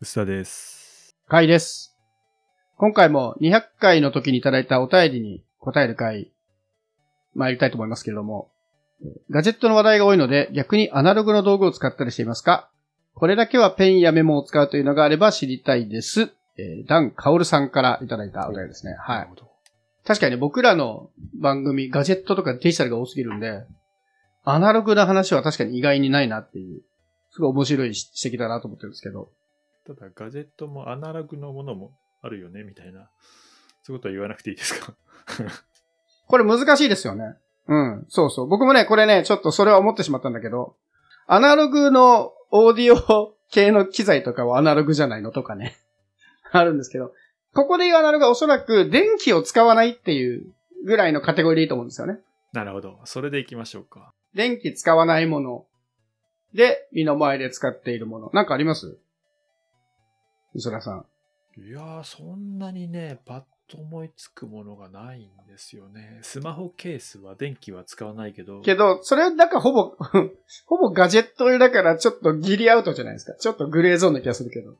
薄田です。回です。今回も200回の時にいただいたお便りに答える回、参りたいと思いますけれども、えーガジェットの話題が多いので逆にアナログの道具を使ったりしていますか？これだけはペンやメモを使うというのがあれば知りたいです。えーダン・カオルさんからいただいたお便りですね。はない。確かにね、僕らの番組、ガジェットとかデジタルが多すぎるんで、アナログな話は確かに意外にないなっていう、すごい面白い指摘だなと思ってるんですけど、ただ、ガジェットもアナログのものもあるよね、みたいな。そういうことは言わなくていいですか？これ難しいですよね。うん、そうそう。僕もね、これね、ちょっとそれは思ってしまったんだけど、アナログのオーディオ系の機材とかはアナログじゃないのとかね、あるんですけど、ここで言うアナログはおそらく電気を使わないっていうぐらいのカテゴリーでいいと思うんですよね。なるほど。それで行きましょうか。電気使わないもので、身の前で使っているもの。なんかあります？磯田さん。いやー、そんなにね、パッと思いつくものがないんですよね。スマホケースは電気は使わないけど、けど、それなんかほぼ、ほぼガジェットだからちょっとギリアウトじゃないですか。ちょっとグレーゾーンな気がするけど。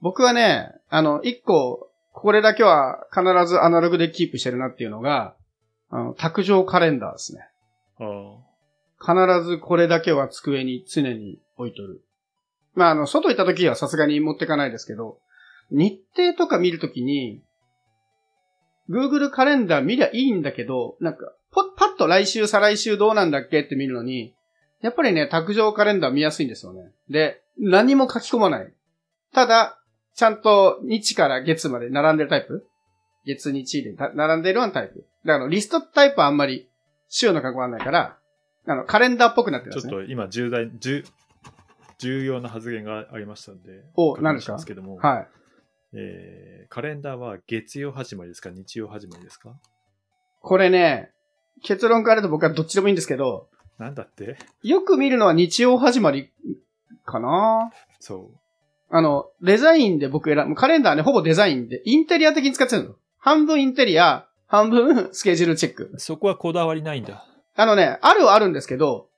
僕はね、あの、一個、これだけは必ずアナログでキープしてるなっていうのが、あの、卓上カレンダーですね。必ずこれだけは机に常に置いとる。まあ、あの、外行った時はさすがに持ってかないですけど、日程とか見るときに、Google カレンダー見りゃいいんだけど、なんか、ポパッと来週、再来週どうなんだっけって見るのに、やっぱりね、卓上カレンダー見やすいんですよね。で、何も書き込まない。ただ、ちゃんと日から月まで並んでるタイプ月日で並んでるようなタイプ。だから、リストタイプはあんまり週の関わらないから、あの、カレンダーっぽくなってるんですね。ちょっと今重大、重、重要な発言がありましたんで、お何ですか？しますけども、はい。えーカレンダーは月曜始まりですか日曜始まりですか？これね、結論から言うと僕はどっちでもいいんですけど、なんだって？よく見るのは日曜始まりかなそう。あの、デザインで僕選ぶ、カレンダーね、ほぼデザインで、インテリア的に使ってるの。半分インテリア、半分スケジュールチェック。そこはこだわりないんだ。あのね、あるはあるんですけど、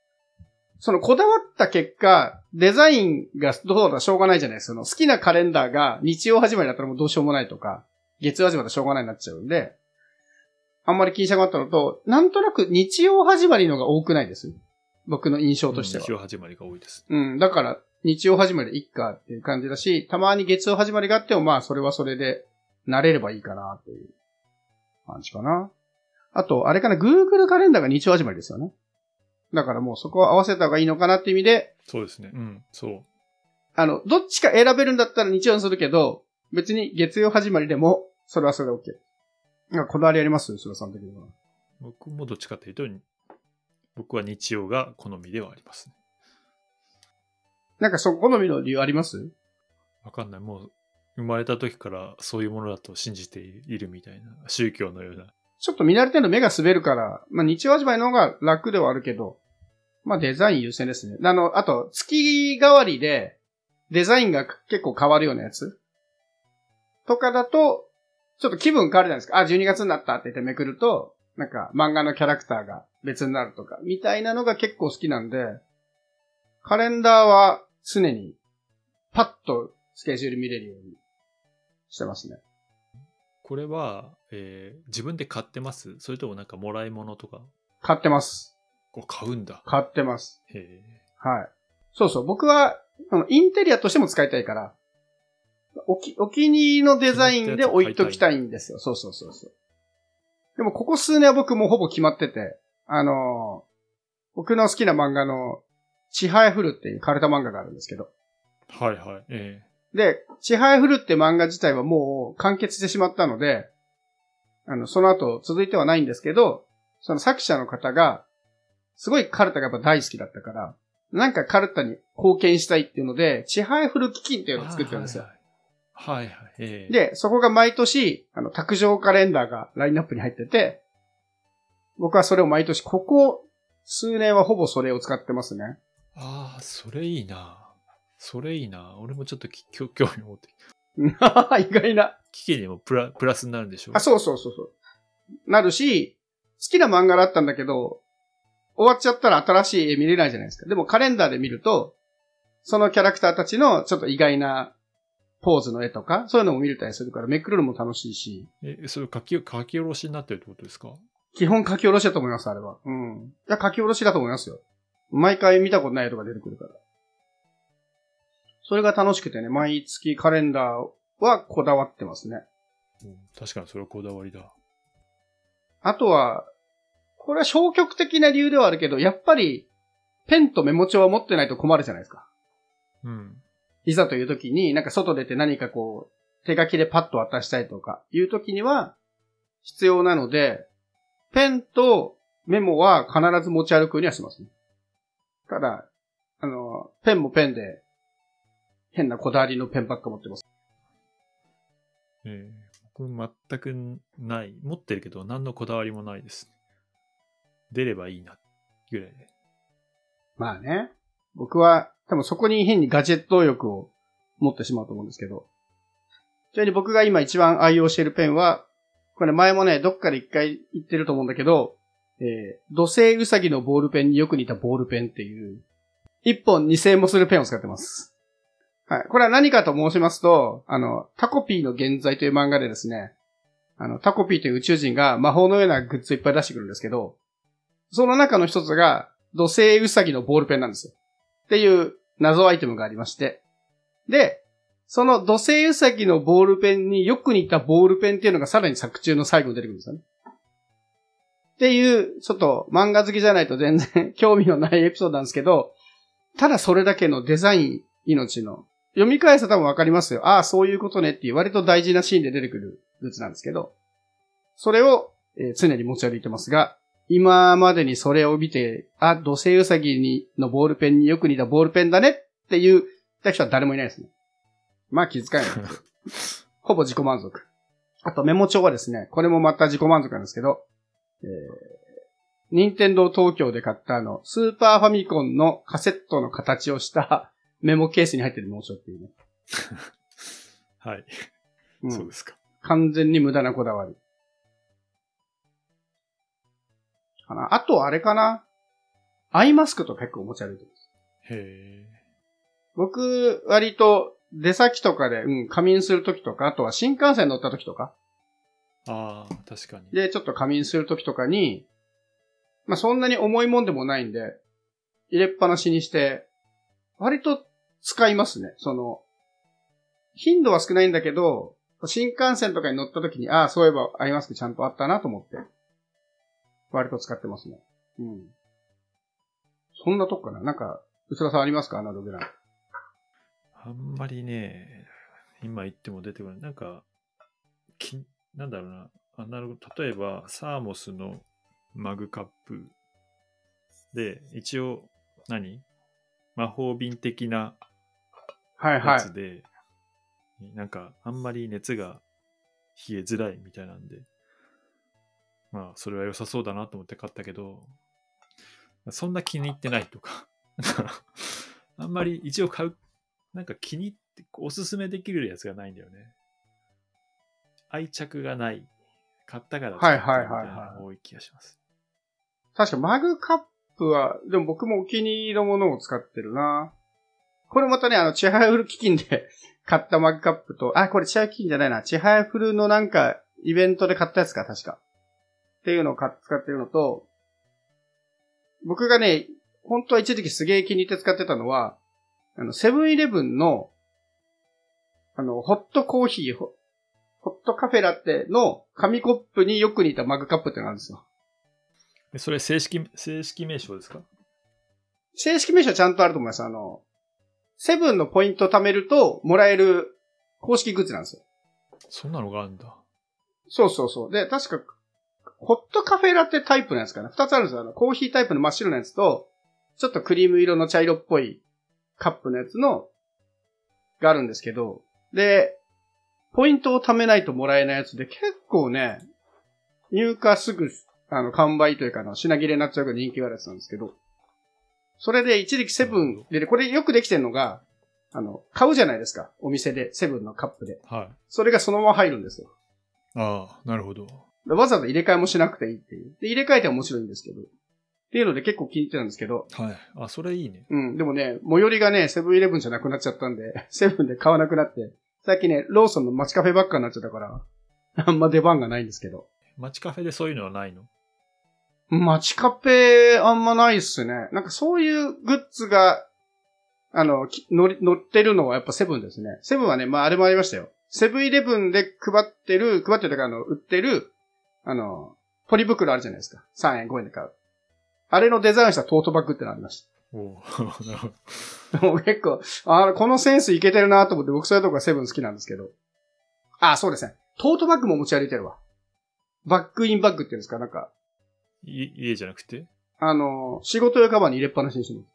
そのこだわった結果、デザインがどうだしょうがないじゃないですか。その好きなカレンダーが日曜始まりだったらもうどうしようもないとか、月曜始まりだしょうがないになっちゃうんで、あんまり気にしなかったのと、なんとなく日曜始まりのが多くないです。僕の印象としては日。曜始まりが多いです。うん、だから、日曜始まりでいっかっていう感じだし、たまに月曜始まりがあっても、まあ、それはそれで、慣れればいいかな、という感じかな。あと、あれかな、Google カレンダーが日曜始まりですよね。だからもうそこを合わせた方がいいのかなっていう意味で、そうですね。うん、そう。あの、どっちか選べるんだったら日曜にするけど、別に月曜始まりでも、それはそれで OK。なんかこだわりあります？菅さん的には。僕もどっちかというと、僕は日曜が好みではありますね。なんかそ、好みの理由あります？わかんない。もう、生まれた時からそういうものだと信じているみたいな、宗教のような。ちょっと見慣れてるの目が滑るから、まあ日曜始まりの方が楽ではあるけど、まあデザイン優先ですね。あの、あと、月替わりで、デザインが結構変わるようなやつとかだと、ちょっと気分変わるじゃないですか。あ、12月になったって言ってめくると、なんか漫画のキャラクターが別になるとか、みたいなのが結構好きなんで、カレンダーは常にパッとスケジュール見れるようにしてますね。これは、えー自分で買ってます？それともなんかもらい物とか？買ってます。こう買うんだ。買ってます。へえ。はい。そうそう。僕は、あのインテリアとしても使いたいから、おき、お気に入りのデザインで置いときたいんですよ。そうそうそうそう。でも、ここ数年は僕もうほぼ決まってて、あのー僕の好きな漫画の、ちはやふるっていうカルタ漫画があるんですけど。はいはい。えで、ちはやふるって漫画自体はもう完結してしまったので、あの、その後続いてはないんですけど、その作者の方が、すごいカルタがやっぱ大好きだったから、なんかカルタに貢献したいっていうので、ちはやふる基金ってえいうのを作ってるんですよ。はいはい。はいはい。ええ。で、そこが毎年、あの、卓上カレンダーがラインナップに入ってて、僕はそれを毎年、ここ数年はほぼそれを使ってますね。ああ、それいいな。それいいな。俺もちょっとき興興味を持って。意外な。機器にもプラプラスになるんでしょ？あ、そうそうそうそう。なるし、好きな漫画だったんだけど、終わっちゃったら新しい絵見れないじゃないですか。でもカレンダーで見ると、そのキャラクターたちのちょっと意外なポーズの絵とか、そういうのも見れたりするから、めくるのも楽しいし、え、それ書き、書き下ろしになってるってことですか？基本書き下ろしだと思います、あれは。うん。いや、書き下ろしだと思いますよ。毎回見たことない絵とか出てくるから。それが楽しくてね、毎月カレンダーはこだわってますね。うん、確かにそれはこだわりだ。あとは、これは消極的な理由ではあるけど、やっぱり、ペンとメモ帳は持ってないと困るじゃないですか。うん。いざという時に、なんか外出て何かこう、手書きでパッと渡したいとか、いう時には、必要なので、ペンとメモは必ず持ち歩くようにはしますね。ただ、あの、ペンもペンで、変なこだわりのペンばっか持ってます。えー僕全くない。持ってるけど何のこだわりもないです。出ればいいな、ぐらいで。まあね。僕は、多分そこに変にガジェット欲を持ってしまうと思うんですけど。ちなみに僕が今一番愛用しているペンは、これ前もね、どっかで一回言ってると思うんだけど、えー、土星ウサギのボールペンによく似たボールペンっていう、一本2000円もするペンを使ってます。はい。これは何かと申しますと、あの、タコピーの現在という漫画でですね、あの、タコピーという宇宙人が魔法のようなグッズをいっぱい出してくるんですけど、その中の一つが、土星ウサギのボールペンなんですよ。っていう謎アイテムがありまして。で、その土星ウサギのボールペンによく似たボールペンっていうのがさらに作中の最後に出てくるんですよね。っていう、ちょっと漫画好きじゃないと全然 興味のないエピソードなんですけど、ただそれだけのデザイン命の、読み返すと多分わかりますよ。ああ、そういうことねっていう割と大事なシーンで出てくるグッズなんですけど、それを、えー常に持ち歩いてますが、今までにそれを見て、あ、土星ウサギにのボールペンによく似たボールペンだねっていう人は誰もいないですね。まあ気づかない。ほぼ自己満足。あとメモ帳はですね、これもまた自己満足なんですけど、えー、任天堂東京で買ったあの、スーパーファミコンのカセットの形をしたメモケースに入ってるメモ帳っていうね。はい。うんそうですか。完全に無駄なこだわり。かな。あとあれかな。アイマスクと結構持ち歩いてます。へ僕、割と出先とかで、うん、仮眠するときとか、あとは新幹線乗ったときとか、え。ああ、確かに。で、ちょっと仮眠するときとかに、まあ、そんなに重いもんでもないんで、入れっぱなしにして、割と使いますね。その、頻度は少ないんだけど、新幹線とかに乗ったときに、ああ、そういえばアイマスクちゃんとあったなと思って、割と使ってますね。うん。そんなとこかななんか、うつらさんありますか？アナログな。あんまりね、今言っても出てこない。なんか、きなんだろうな。アナログ、例えば、サーモスのマグカップで、一応何、魔法瓶的なはいはい。やつで、なんか、あんまり熱が冷えづらいみたいなんで、まあ、それは良さそうだなと思って買ったけど、そんな気に入ってないとか、あんまり一応買う、なんか気に入って、おすすめできるやつがないんだよね。愛着がない。買ったから使ってるみたいなのが多い気がします。確かマグカップは、でも僕もお気に入りのものを使ってるな。これまたね、あの、チハヤフル基金で買ったマグカップと、あ、これチハヤ基金じゃないな。チハヤフルのなんか、イベントで買ったやつか、確か。っていうのを使ってるのと、僕がね、本当は一時期すげえ気に入って使ってたのは、あの、セブンイレブンの、あの、ホットコーヒー、ホホットカフェラテの紙コップによく似たマグカップってのがあるんですよ。でそれ正式、正式名称ですか？正式名称はちゃんとあると思います。あの、セブンのポイントを貯めるともらえる公式グッズなんですよ。そんなのがあるんだ。そうそうそう。で、確か、ホットカフェラテタイプのやつかな。二つあるんですよ。あの、コーヒータイプの真っ白なやつと、ちょっとクリーム色の茶色っぽいカップのやつの、があるんですけど、で、ポイントを貯めないともらえないやつで結構ね、入荷すぐ、あの、完売というか、品切れになっちゃうぐらい人気があるやつなんですけど、それで一時期セブンで、これよくできてるのが、あの、買うじゃないですか。お店で、セブンのカップで。はい。それがそのまま入るんですよ。ああ、なるほど。わざわざ入れ替えもしなくていいっていう。で、入れ替えても面白いんですけど。っていうので結構気に入ってたんですけど、はい。あ、それいいね。うん、でもね、最寄りがね、セブンイレブンじゃなくなっちゃったんで、セブンで買わなくなって、さっきね、ローソンの街カフェばっかになっちゃったから、あんま出番がないんですけど。街カフェでそういうのはないの？街カフェあんまないっすね。なんかそういうグッズが、あの、き乗り乗ってるのはやっぱセブンですね。セブンはね、まああれもありましたよ。セブンイレブンで配ってる、配ってるとか、あの、売ってる、あの、ポリ袋あるじゃないですか。3円、5円で買う。あれのデザインしたトートバッグってのありました。おおなるほど。もう結構、あこのセンスいけてるなと思って、僕そういうとこがセブン好きなんですけど。あ、そうですね。トートバッグも持ち歩いてるわ。バッグインバッグっていうんですか？なんか、い家じゃなくて？あの、仕事用カバンに入れっぱなしにします。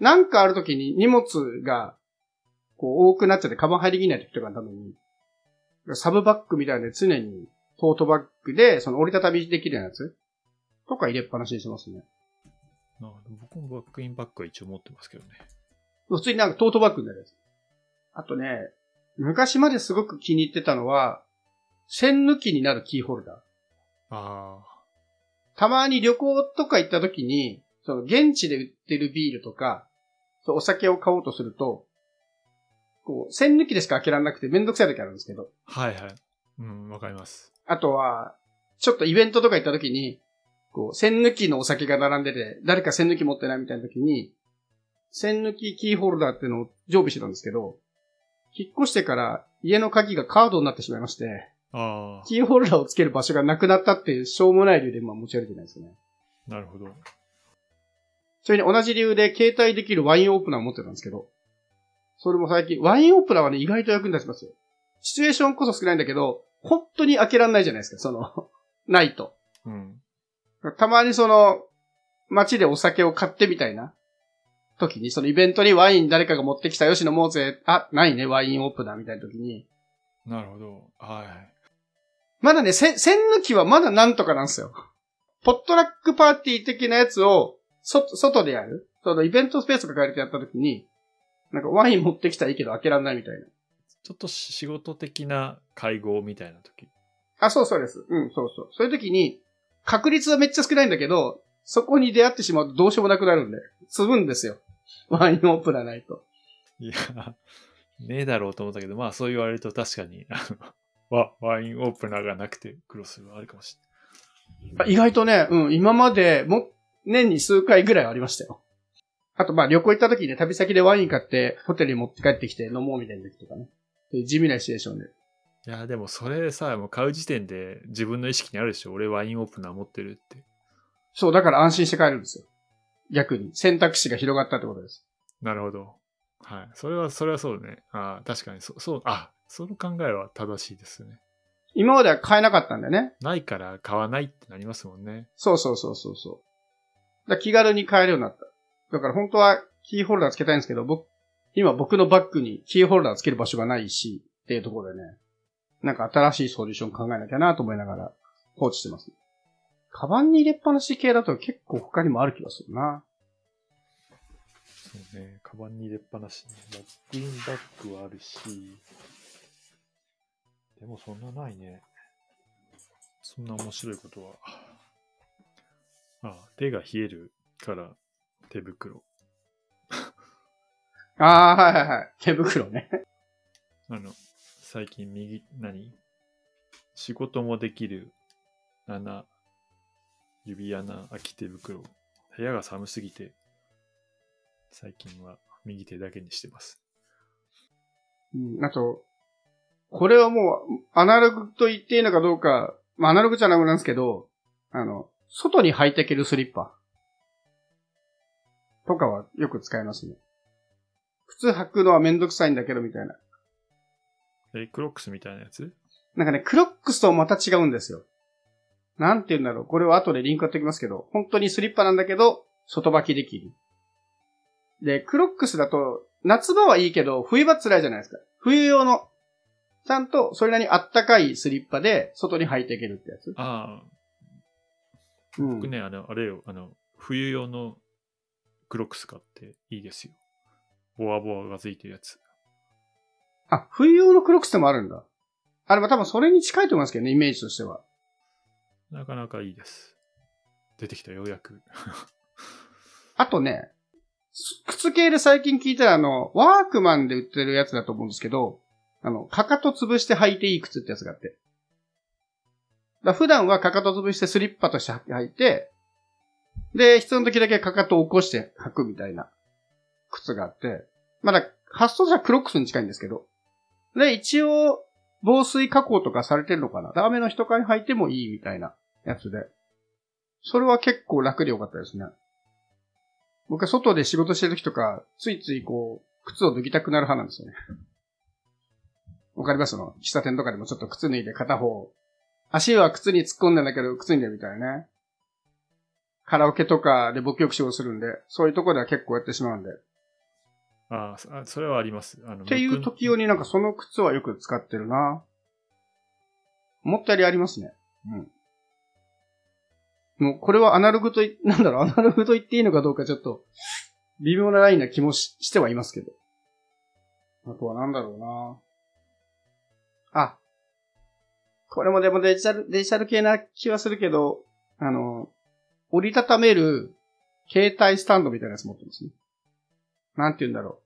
なんかある時に荷物が、こう多くなっちゃってカバン入りきれない時とかのために、サブバッグみたいな常にトートバッグで、その折りたたみできるやつとか入れっぱなしにしますね。なるほど僕もバックインバッグは一応持ってますけどね。普通になんかトートバッグになるやつ。あとね、昔まですごく気に入ってたのは、線抜きになるキーホルダー。あたまに旅行とか行った時に、その現地で売ってるビールとか、そうお酒を買おうとすると、こう、線抜きでしか開けられなくてめんどくさい時あるんですけど、あ。はいはい。うん、わかります。あとは、ちょっとイベントとか行った時に、こう、線抜きのお酒が並んでて、誰か線抜き持ってないみたいな時に、線抜きキーホルダーっていうのを常備してたんですけど、引っ越してから家の鍵がカードになってしまいまして、あキーホルダーをつける場所がなくなったっていうしょうもない理由で今持ち歩いてないですね。あ、なるほど。それに同じ理由で携帯できるワインオープナーを持ってたんですけど、それも最近、ワインオープナーはね、意外と役に立ちますよ。シチュエーションこそ少ないんだけど、本当に開けられないじゃないですか、その、ないと。うん。たまにその、街でお酒を買ってみたいな時に、そのイベントにワイン誰かが持ってきたよし飲もうぜ。あ、ないね、ワインオープナーみたいな時に。なるほど。はい。まだね、せ線抜きはまだなんとかなんですよ。ポットラックパーティー的なやつを、そ、外でやる？そのイベントスペースが借りてやった時に、なんかワイン持ってきたらいいけど開けられないみたいな。ちょっと仕事的な会合みたいな時。あ、そうそうです。うん、そうそう。そういう時に、確率はめっちゃ少ないんだけど、そこに出会ってしまうとどうしようもなくなるんで、積むんですよ。ワインオープナーないと。いや、ねえだろうと思ったけど、まあそう言われると確かに、あの、ワワインオープナーがなくて苦労するのはあるかもしあ意外とね、うん、今までも、年に数回ぐらいありましたよ。あと、まあ旅行行った時にね、旅先でワイン買って、ホテルに持って帰ってきて飲もうみたいな時とかね。地味なシチュエーションで。れない。いや、でもそれさ、もう買う時点で自分の意識にあるでしょ。俺ワインオープナー持ってるって。そう、だから安心して帰るんですよ。逆に。選択肢が広がったってことです。なるほど。はい。それは、それはそうね。ああ、確かに、そそう、あ、その考えは正しいですね。今までは買えなかったんだよね。ないから買わないってなりますもんね。そうそうそうそうそう。だ気軽に買えるようになった。だから本当はキーホルダーつけたいんですけど、僕、今僕のバッグにキーホルダーつける場所がないし、っていうところでね、なんか新しいソリューション考えなきゃなと思いながら放置してます。カバンに入れっぱなし系だと結構他にもある気がするな。そうね。カバンに入れっぱなし、バックインバッグはあるし、でもそんなないね。そんな面白いことは。あ手が冷えるから手袋。ああ、はいはいはい。手袋ね。あの、最近右、何？仕事もできる穴、指穴開き手袋。部屋が寒すぎて、最近は右手だけにしてます。うん、あと、これはもう、アナログと言っていいのかどうか、まあ、アナログじゃなくなんですけど、あの、外に履いていけるスリッパ。とかはよく使いますね。靴履くのはめんどくさいんだけど、みたいな。え、クロックスみたいなやつ？なんかね、クロックスとまた違うんですよ。なんて言うんだろう。これは後でリンク貼っておきますけど、本当にスリッパなんだけど、外履きできる。で、クロックスだと、夏場はいいけど、冬場辛いじゃないですか。冬用の、ちゃんとそれなりにあったかいスリッパで、外に履いていけるってやつ。ああ、うん僕。ね、あの、あれよ、あの、冬用のクロックス買っていいですよ。ボワボワがついてるやつ。あ、冬用のクロックスでもあるんだ。あれも多分それに近いと思いますけどね、イメージとしては。なかなかいいです。出てきた、ようやく。あとね、靴系で最近聞いたらあの、ワークマンで売ってるやつだと思うんですけど、あの、かかと潰して履いていい靴ってやつがあって。だ普段はかかと潰してスリッパとして履いて、で、必要な時だけかかとを起こして履くみたいな靴があって、まだ発想じゃクロックスに近いんですけど。で、一応、防水加工とかされてるのかな？ダメの人から履いてもいいみたいなやつで。それは結構楽でよかったですね。僕は外で仕事してる時とか、ついついこう、靴を脱ぎたくなる派なんですよね。わかります？の喫茶店とかでもちょっと靴脱いで片方。足は靴に突っ込んでんだけど、靴脱いでるみたいなね。カラオケとかで僕よく仕事するんで、そういうところでは結構やってしまうんで。っああ、それはあります。あのていう時用になんかその靴はよく使ってるな。思ったよりありますね。うん。もうこれはアナログとい、なんだろう、アナログと言っていいのかどうかちょっと、微妙なラインな気もししてはいますけど。あとはなんだろうな。あ。これもでもデジタル、デジタル系な気はするけど、あの、折りたためる携帯スタンドみたいなやつ持ってますね。なんて言うんだろ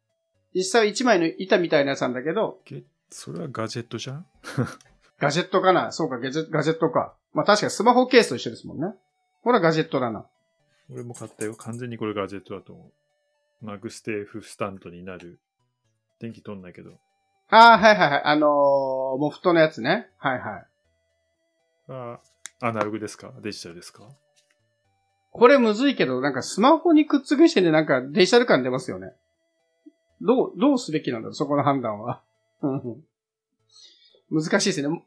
う。実際一枚の板みたいなやつなんだけど、けそれはガジェットじゃん？ガジェットかな？そうか、ガジェガジェットか。まあ確かにスマホケースと一緒ですもんね。これはガジェットだな。俺も買ったよ。完全にこれガジェットだと思う。マグステーフスタンドになる。電気取んないけど。ああ、はいはいはい。あのー、モフトのやつね。はいはい。あアナログですか？デジタルですか？これむずいけど、なんかスマホにくっつくしてね、なんかデジタル感出ますよね。どう、どうすべきなんだろう、そこの判断は。難しいですね。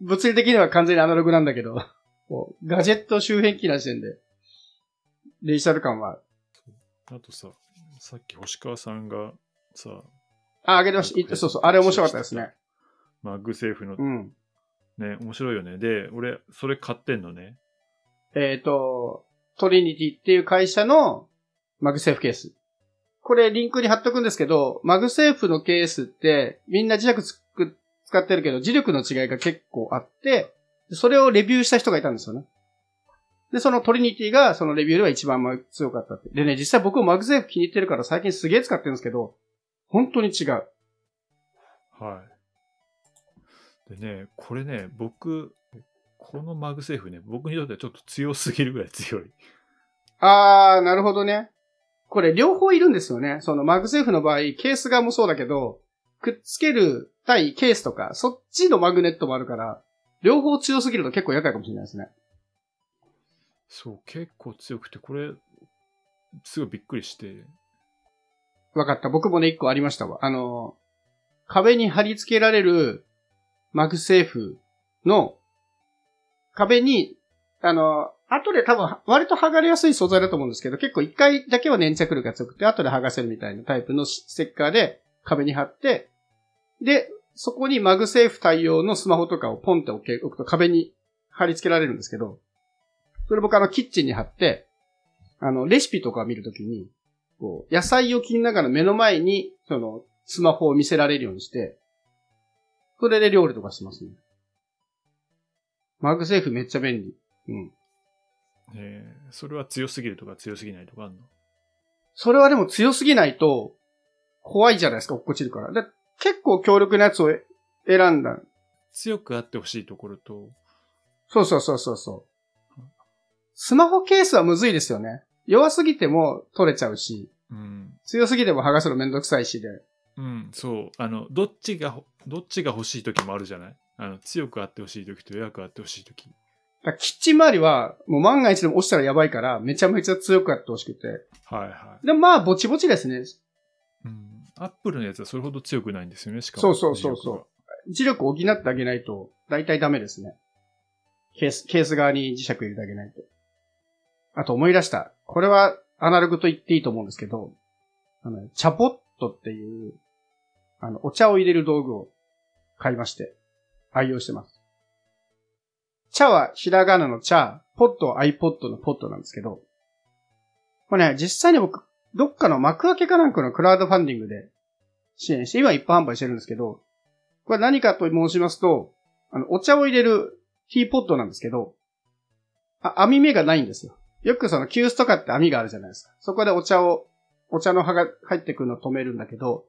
物理的には完全にアナログなんだけど、こうガジェット周辺機な時点で、デジタル感は。あとさ、さっき星川さんがさ、あ、あげてました。そうそう、あれ面白かったですね。 MagSafe のうん。ね、面白いよね。で、俺、それ買ってんのね。えっ、と、トリニティっていう会社の MagSafeケース。これリンクに貼っとくんですけど、 MagSafeのケースってみんな磁石つく使ってるけど、磁力の違いが結構あって、それをレビューした人がいたんですよね。で、そのトリニティがそのレビューでは一番ま強かったって。でね、実際僕も MagSafe気に入ってるから最近すげえ使ってるんですけど、本当に違う。はい。でね、これね、僕、この MagSafeね、僕にとってはちょっと強すぎるぐらい強い。あー、なるほどね。これ両方いるんですよね。その MagSafeの場合、ケース側もそうだけど、くっつける対ケースとか、そっちのマグネットもあるから、両方強すぎると結構厄介かもしれないですね。そう、結構強くて、これ、すごいびっくりして、わかった。僕もね、一個ありましたわ。あの、壁に貼り付けられる MagSafeの壁に、あの、後で多分割と剥がれやすい素材だと思うんですけど、結構一回だけは粘着力が強くて、後で剥がせるみたいなタイプのステッカーで壁に貼って、で、そこに MagSafe対応のスマホとかをポンって置け置くと壁に貼り付けられるんですけど、それ僕あのキッチンに貼って、あの、レシピとか見るときに、こう、野菜を切りながら目の前に、その、スマホを見せられるようにして、それで料理とかしますね。 MagSafeめっちゃ便利。うん。えーそれは強すぎるとか強すぎないとかあるの？それはでも強すぎないと、怖いじゃないですか、落っこちるから。で結構強力なやつを選んだ。強くあってほしいところと、そうそうそうそうそう。スマホケースはむずいですよね。弱すぎても取れちゃうし、うん、強すぎても剥がすのめんどくさいしで。うん、そう、あの、どっちがほ、どっちが欲しい時もあるじゃない？あの、強くあってほしい時と弱くあってほしい時。だキッチン周りは、もう万が一でも落ちたらやばいから、めちゃめちゃ強くあってほしくて。はいはい。でもまあ、ぼちぼちですね。うん。アップルのやつはそれほど強くないんですよね、しかも。そうそうそうそう磁力を補ってあげないと、大体ダメですね。ケース、ケース側に磁石入れてあげないと。あと思い出した。これはアナログと言っていいと思うんですけど、あの、チャポットっていう、あの、お茶を入れる道具を買いまして、愛用してます。茶はひらがなの茶、ポットは iPod のポットなんですけど、これね、実際に僕、どっかの幕開けかなんかのクラウドファンディングで支援して、今一般販売してるんですけど、これ何かと申しますと、あの、お茶を入れるティーポットなんですけど、あ、網目がないんですよ。よくその急須とかって網があるじゃないですか。そこでお茶を、お茶の葉が入ってくるのを止めるんだけど、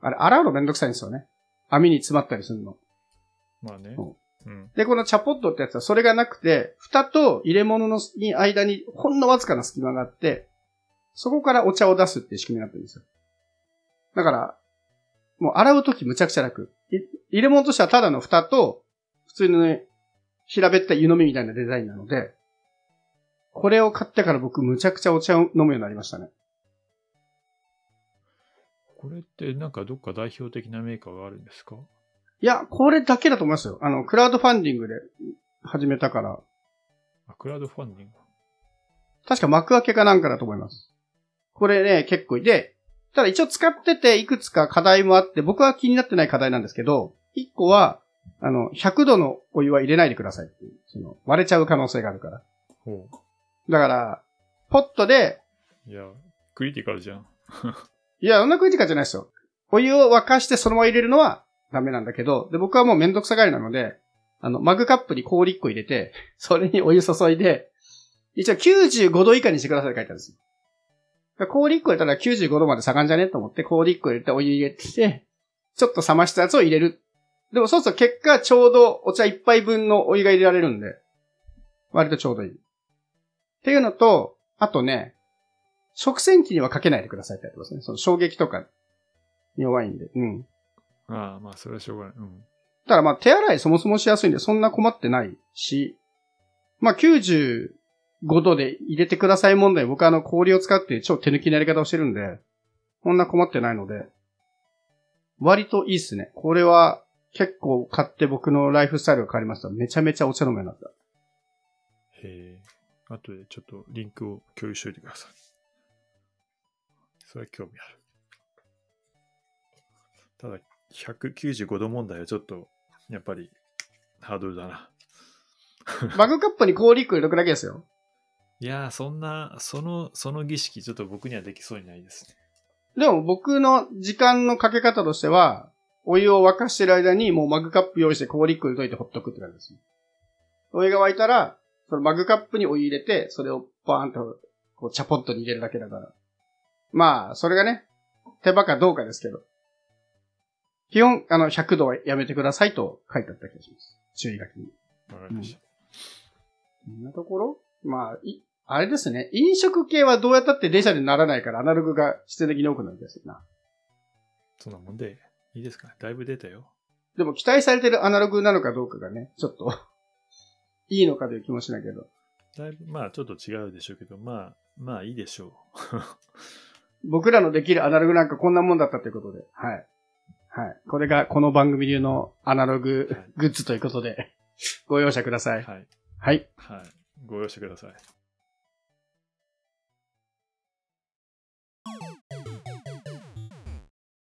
あれ、洗うのめんどくさいんですよね。網に詰まったりするの。まあね。そうん。で、この茶ポットってやつはそれがなくて、蓋と入れ物のに間にほんのわずかな隙間があって、そこからお茶を出すっていう仕組みになってるんですよ。だから、もう洗うときむちゃくちゃ楽。い入れ物としてはただの蓋と、普通のね、平べったい湯飲みみたいなデザインなので、これを買ってから僕むちゃくちゃお茶を飲むようになりましたね。これってなんかどっか代表的なメーカーがあるんですか？いや、これだけだと思いますよ。あの、クラウドファンディングで始めたから、あ、クラウドファンディング？確か幕開けかなんかだと思います。これね、結構いて、ただ一応使ってていくつか課題もあって、僕は気になってない課題なんですけど、一個は、あの、100度のお湯は入れないでくださいっていう、その、割れちゃう可能性があるから。ほだから、ポットで、う。いや、クリティカルじゃん。いや、そんなクリティカルじゃないですよ。お湯を沸かしてそのまま入れるのはダメなんだけど、で、僕はもうめんどくさがりなので、あの、マグカップに氷1個入れて、それにお湯注いで、一応95度以下にしてくださいって書いてあるんですよ。氷1個入れたら95度まで下がんじゃねと思って、氷1個入れてお湯入れて、ちょっと冷ましたやつを入れる。でもそうすると結果ちょうどお茶1杯分のお湯が入れられるんで、割とちょうどいい。っていうのと、あとね、食洗機にはかけないでくださいってやってますね。その衝撃とかに弱いんで。うん。ああ、まあ、それはしょうがない。うん。だからまあ手洗いそもそもしやすいんでそんな困ってないし、まあ95度で入れてください問題僕はあの氷を使って超手抜きなやり方をしてるんで、こんな困ってないので、割といいっすね。これは結構買って僕のライフスタイルが変わりました。めちゃめちゃお茶飲むようになった。へえ。あとでちょっとリンクを共有しといてください。それは興味ある。ただ、195度問題はちょっと、やっぱり、ハードルだな。マグカップに氷1個入れとくだけですよ。いやー、そんな、その、その儀式、ちょっと僕にはできそうにないですね。でも僕の時間のかけ方としては、お湯を沸かしてる間にもうマグカップ用意して氷1個入れといてほっとくって感じです。お湯が沸いたら、そのマグカップにお湯入れて、それをバーンとこう茶ポットに入れるだけだから。まあ、それがね、手間かどうかですけど。基本、あの、100度はやめてくださいと書いてあった気がします。注意書きに。わかりました。こんなところ？まあ、い、あれですね。飲食系はどうやったってデジタルにならないからアナログが必然的に多くなるんですよな。そんなもんで、いいですかだいぶ出たよ。でも期待されてるアナログなのかどうかがね、ちょっといいのかという気もしないけど。だいぶ、まあちょっと違うでしょうけど、まあ、まあいいでしょう。僕らのできるアナログなんかこんなもんだったということで、はい。はい。これがこの番組流のアナロググッズということで、はい、ご容赦ください。はい。はい。はい。ご容赦ください。